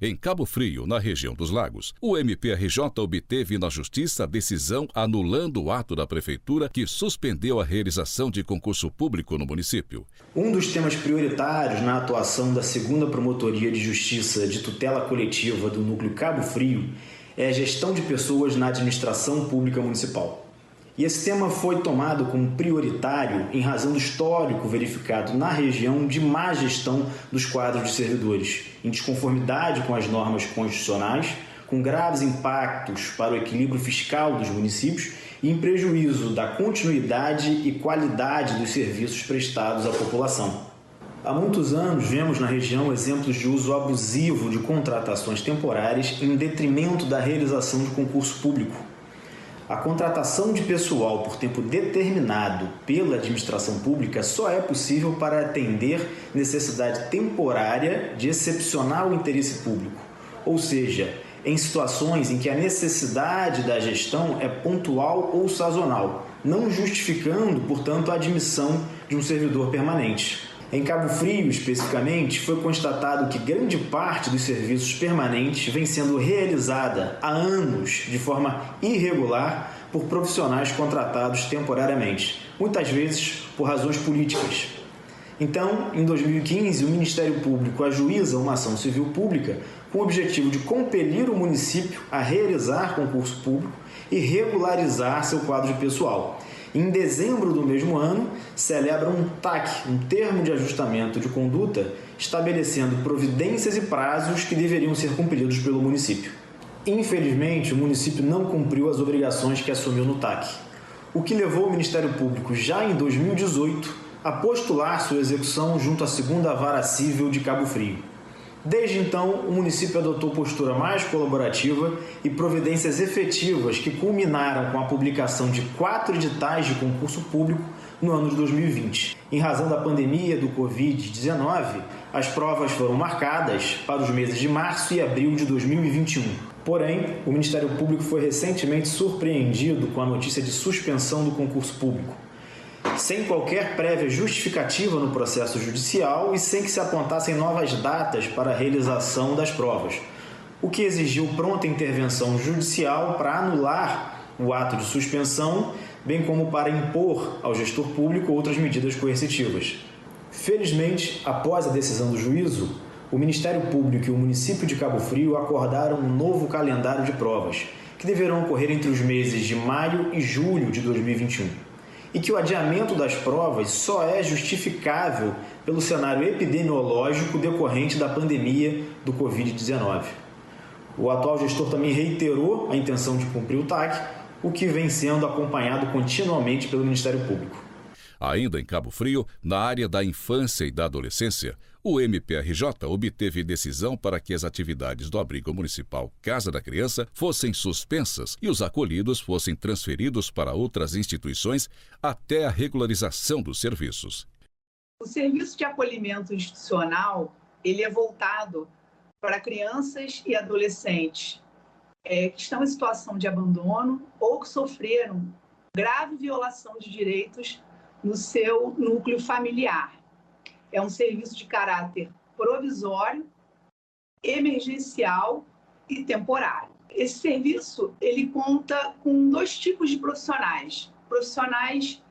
Em Cabo Frio, na região dos Lagos, o MPRJ obteve na Justiça a decisão anulando o ato da Prefeitura que suspendeu a realização de concurso público no município. Um dos temas prioritários na atuação da segunda Promotoria de Justiça de Tutela Coletiva do Núcleo Cabo Frio é a gestão de pessoas na administração pública municipal. E esse tema foi tomado como prioritário em razão do histórico verificado na região de má gestão dos quadros de servidores, em desconformidade com as normas constitucionais, com graves impactos para o equilíbrio fiscal dos municípios e em prejuízo da continuidade e qualidade dos serviços prestados à população. Há muitos anos vemos na região exemplos de uso abusivo de contratações temporárias em detrimento da realização de concurso público a contratação de pessoal por tempo determinado pela administração pública só é possível para atender necessidade temporária de excepcional interesse público, ou seja, em situações em que a necessidade da gestão é pontual ou sazonal, não justificando, portanto, a admissão de um servidor permanente. Em Cabo Frio, especificamente, foi constatado que grande parte dos serviços permanentes vem sendo realizada há anos de forma irregular por profissionais contratados temporariamente, muitas vezes por razões políticas. Então, em 2015, o Ministério Público ajuiza uma ação civil pública com o objetivo de compelir o município a realizar concurso público e regularizar seu quadro pessoal em dezembro do mesmo ano, celebra um TAC, um termo de ajustamento de conduta, estabelecendo providências e prazos que deveriam ser cumpridos pelo município. Infelizmente, o município não cumpriu as obrigações que assumiu no TAC, o que levou o Ministério Público, já em 2018, a postular sua execução junto à segunda vara civil de Cabo Frio. Desde então, o município adotou postura mais colaborativa e providências efetivas que culminaram com a publicação de quatro editais de concurso público no ano de 2020. Em razão da pandemia do Covid-19, as provas foram marcadas para os meses de março e abril de 2021. Porém, o Ministério Público foi recentemente surpreendido com a notícia de suspensão do concurso público sem qualquer prévia justificativa no processo judicial e sem que se apontassem novas datas para a realização das provas, o que exigiu pronta intervenção judicial para anular o ato de suspensão, bem como para impor ao gestor público outras medidas coercitivas. Felizmente, após a decisão do juízo, o Ministério Público e o município de Cabo Frio acordaram um novo calendário de provas, que deverão ocorrer entre os meses de maio e julho de 2021 e que o adiamento das provas só é justificável pelo cenário epidemiológico decorrente da pandemia do Covid-19. O atual gestor também reiterou a intenção de cumprir o TAC, o que vem sendo acompanhado continuamente pelo Ministério Público. Ainda em Cabo Frio, na área da infância e da adolescência, o MPRJ obteve decisão para que as atividades do abrigo municipal Casa da Criança fossem suspensas e os acolhidos fossem transferidos para outras instituições até a regularização dos serviços. O serviço de acolhimento institucional ele é voltado para crianças e adolescentes é, que estão em situação de abandono ou que sofreram grave violação de direitos no seu núcleo familiar. É um serviço de caráter provisório, emergencial e temporário. Esse serviço ele conta com dois tipos de profissionais: profissionais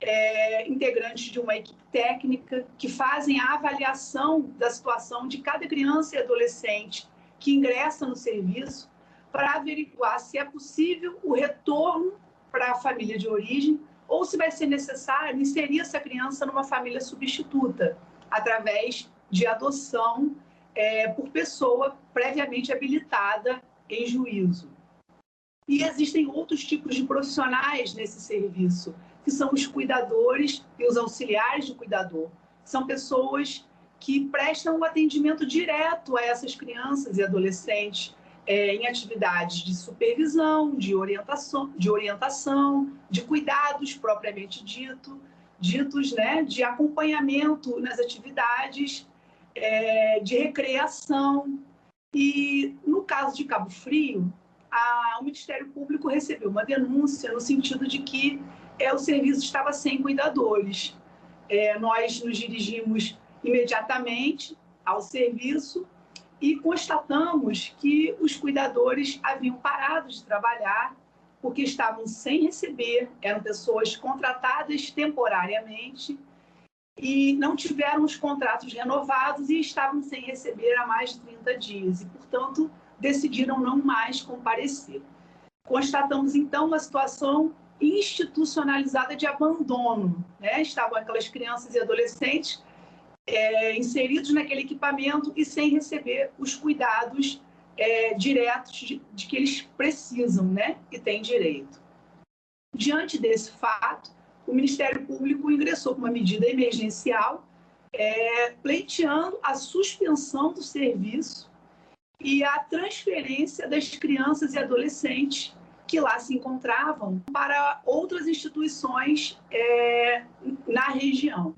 é, integrantes de uma equipe técnica que fazem a avaliação da situação de cada criança e adolescente que ingressa no serviço para averiguar se é possível o retorno para a família de origem ou se vai ser necessário inserir essa criança numa família substituta, através de adoção é, por pessoa previamente habilitada em juízo. E existem outros tipos de profissionais nesse serviço, que são os cuidadores e os auxiliares de cuidador. São pessoas que prestam o atendimento direto a essas crianças e adolescentes é, em atividades de supervisão, de orientação, de orientação, de cuidados propriamente dito, ditos, né, de acompanhamento nas atividades, é, de recreação. E no caso de Cabo Frio, a, o Ministério Público recebeu uma denúncia no sentido de que é, o serviço estava sem cuidadores. É, nós nos dirigimos imediatamente ao serviço e constatamos que os cuidadores haviam parado de trabalhar porque estavam sem receber, eram pessoas contratadas temporariamente e não tiveram os contratos renovados e estavam sem receber há mais de 30 dias e, portanto, decidiram não mais comparecer. Constatamos, então, uma situação institucionalizada de abandono. Né? Estavam aquelas crianças e adolescentes é, inseridos naquele equipamento e sem receber os cuidados é, diretos de, de, que eles precisam né, e têm direito. Diante desse fato, o Ministério Público ingressou com uma medida emergencial, é, pleiteando a suspensão do serviço e a transferência das crianças e adolescentes que lá se encontravam para outras instituições é, na região.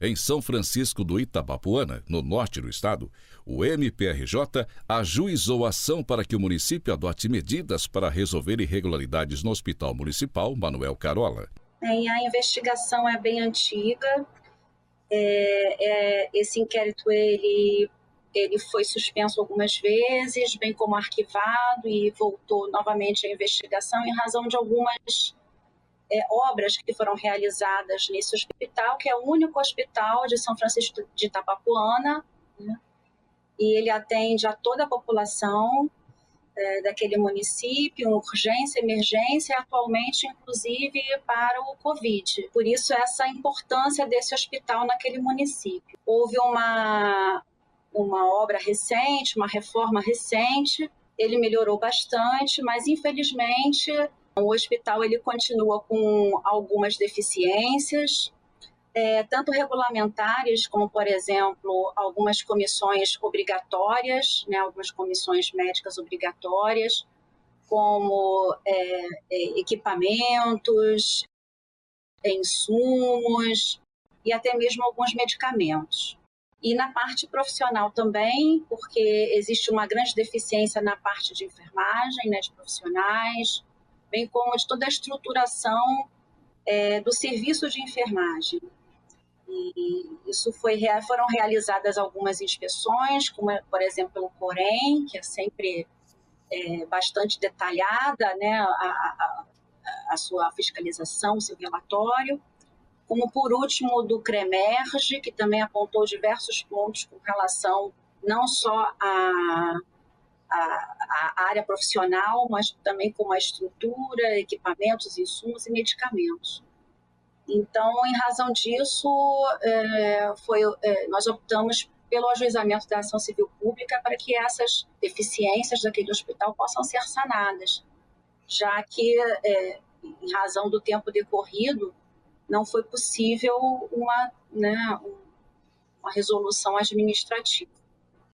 Em São Francisco do Itabapuana, no norte do estado, o MPRJ ajuizou ação para que o município adote medidas para resolver irregularidades no Hospital Municipal Manuel Carola. Bem, a investigação é bem antiga. É, é, esse inquérito ele, ele foi suspenso algumas vezes, bem como arquivado e voltou novamente à investigação em razão de algumas é, obras que foram realizadas nesse hospital, que é o único hospital de São Francisco de Itapapuana, né? e ele atende a toda a população é, daquele município, urgência, emergência, atualmente, inclusive, para o Covid. Por isso, essa importância desse hospital naquele município. Houve uma, uma obra recente, uma reforma recente, ele melhorou bastante, mas, infelizmente, o hospital ele continua com algumas deficiências, é, tanto regulamentares como, por exemplo, algumas comissões obrigatórias, né, algumas comissões médicas obrigatórias, como é, é, equipamentos, insumos e até mesmo alguns medicamentos. E na parte profissional também, porque existe uma grande deficiência na parte de enfermagem, né, de profissionais, bem como de toda a estruturação é, do serviço de enfermagem. E isso foi, foram realizadas algumas inspeções, como, por exemplo, o Corém, que é sempre é, bastante detalhada né, a, a, a, sua fiscalização, seu relatório, como, por último, do CREMERGE, que também apontou diversos pontos com relação não só a a, a, área profissional, mas também como a estrutura, equipamentos, insumos e medicamentos. Então, em razão disso, é, foi, é, nós optamos pelo ajuizamento da ação civil pública para que essas deficiências daquele hospital possam ser sanadas, já que, é, em razão do tempo decorrido, não foi possível uma, né, uma resolução administrativa.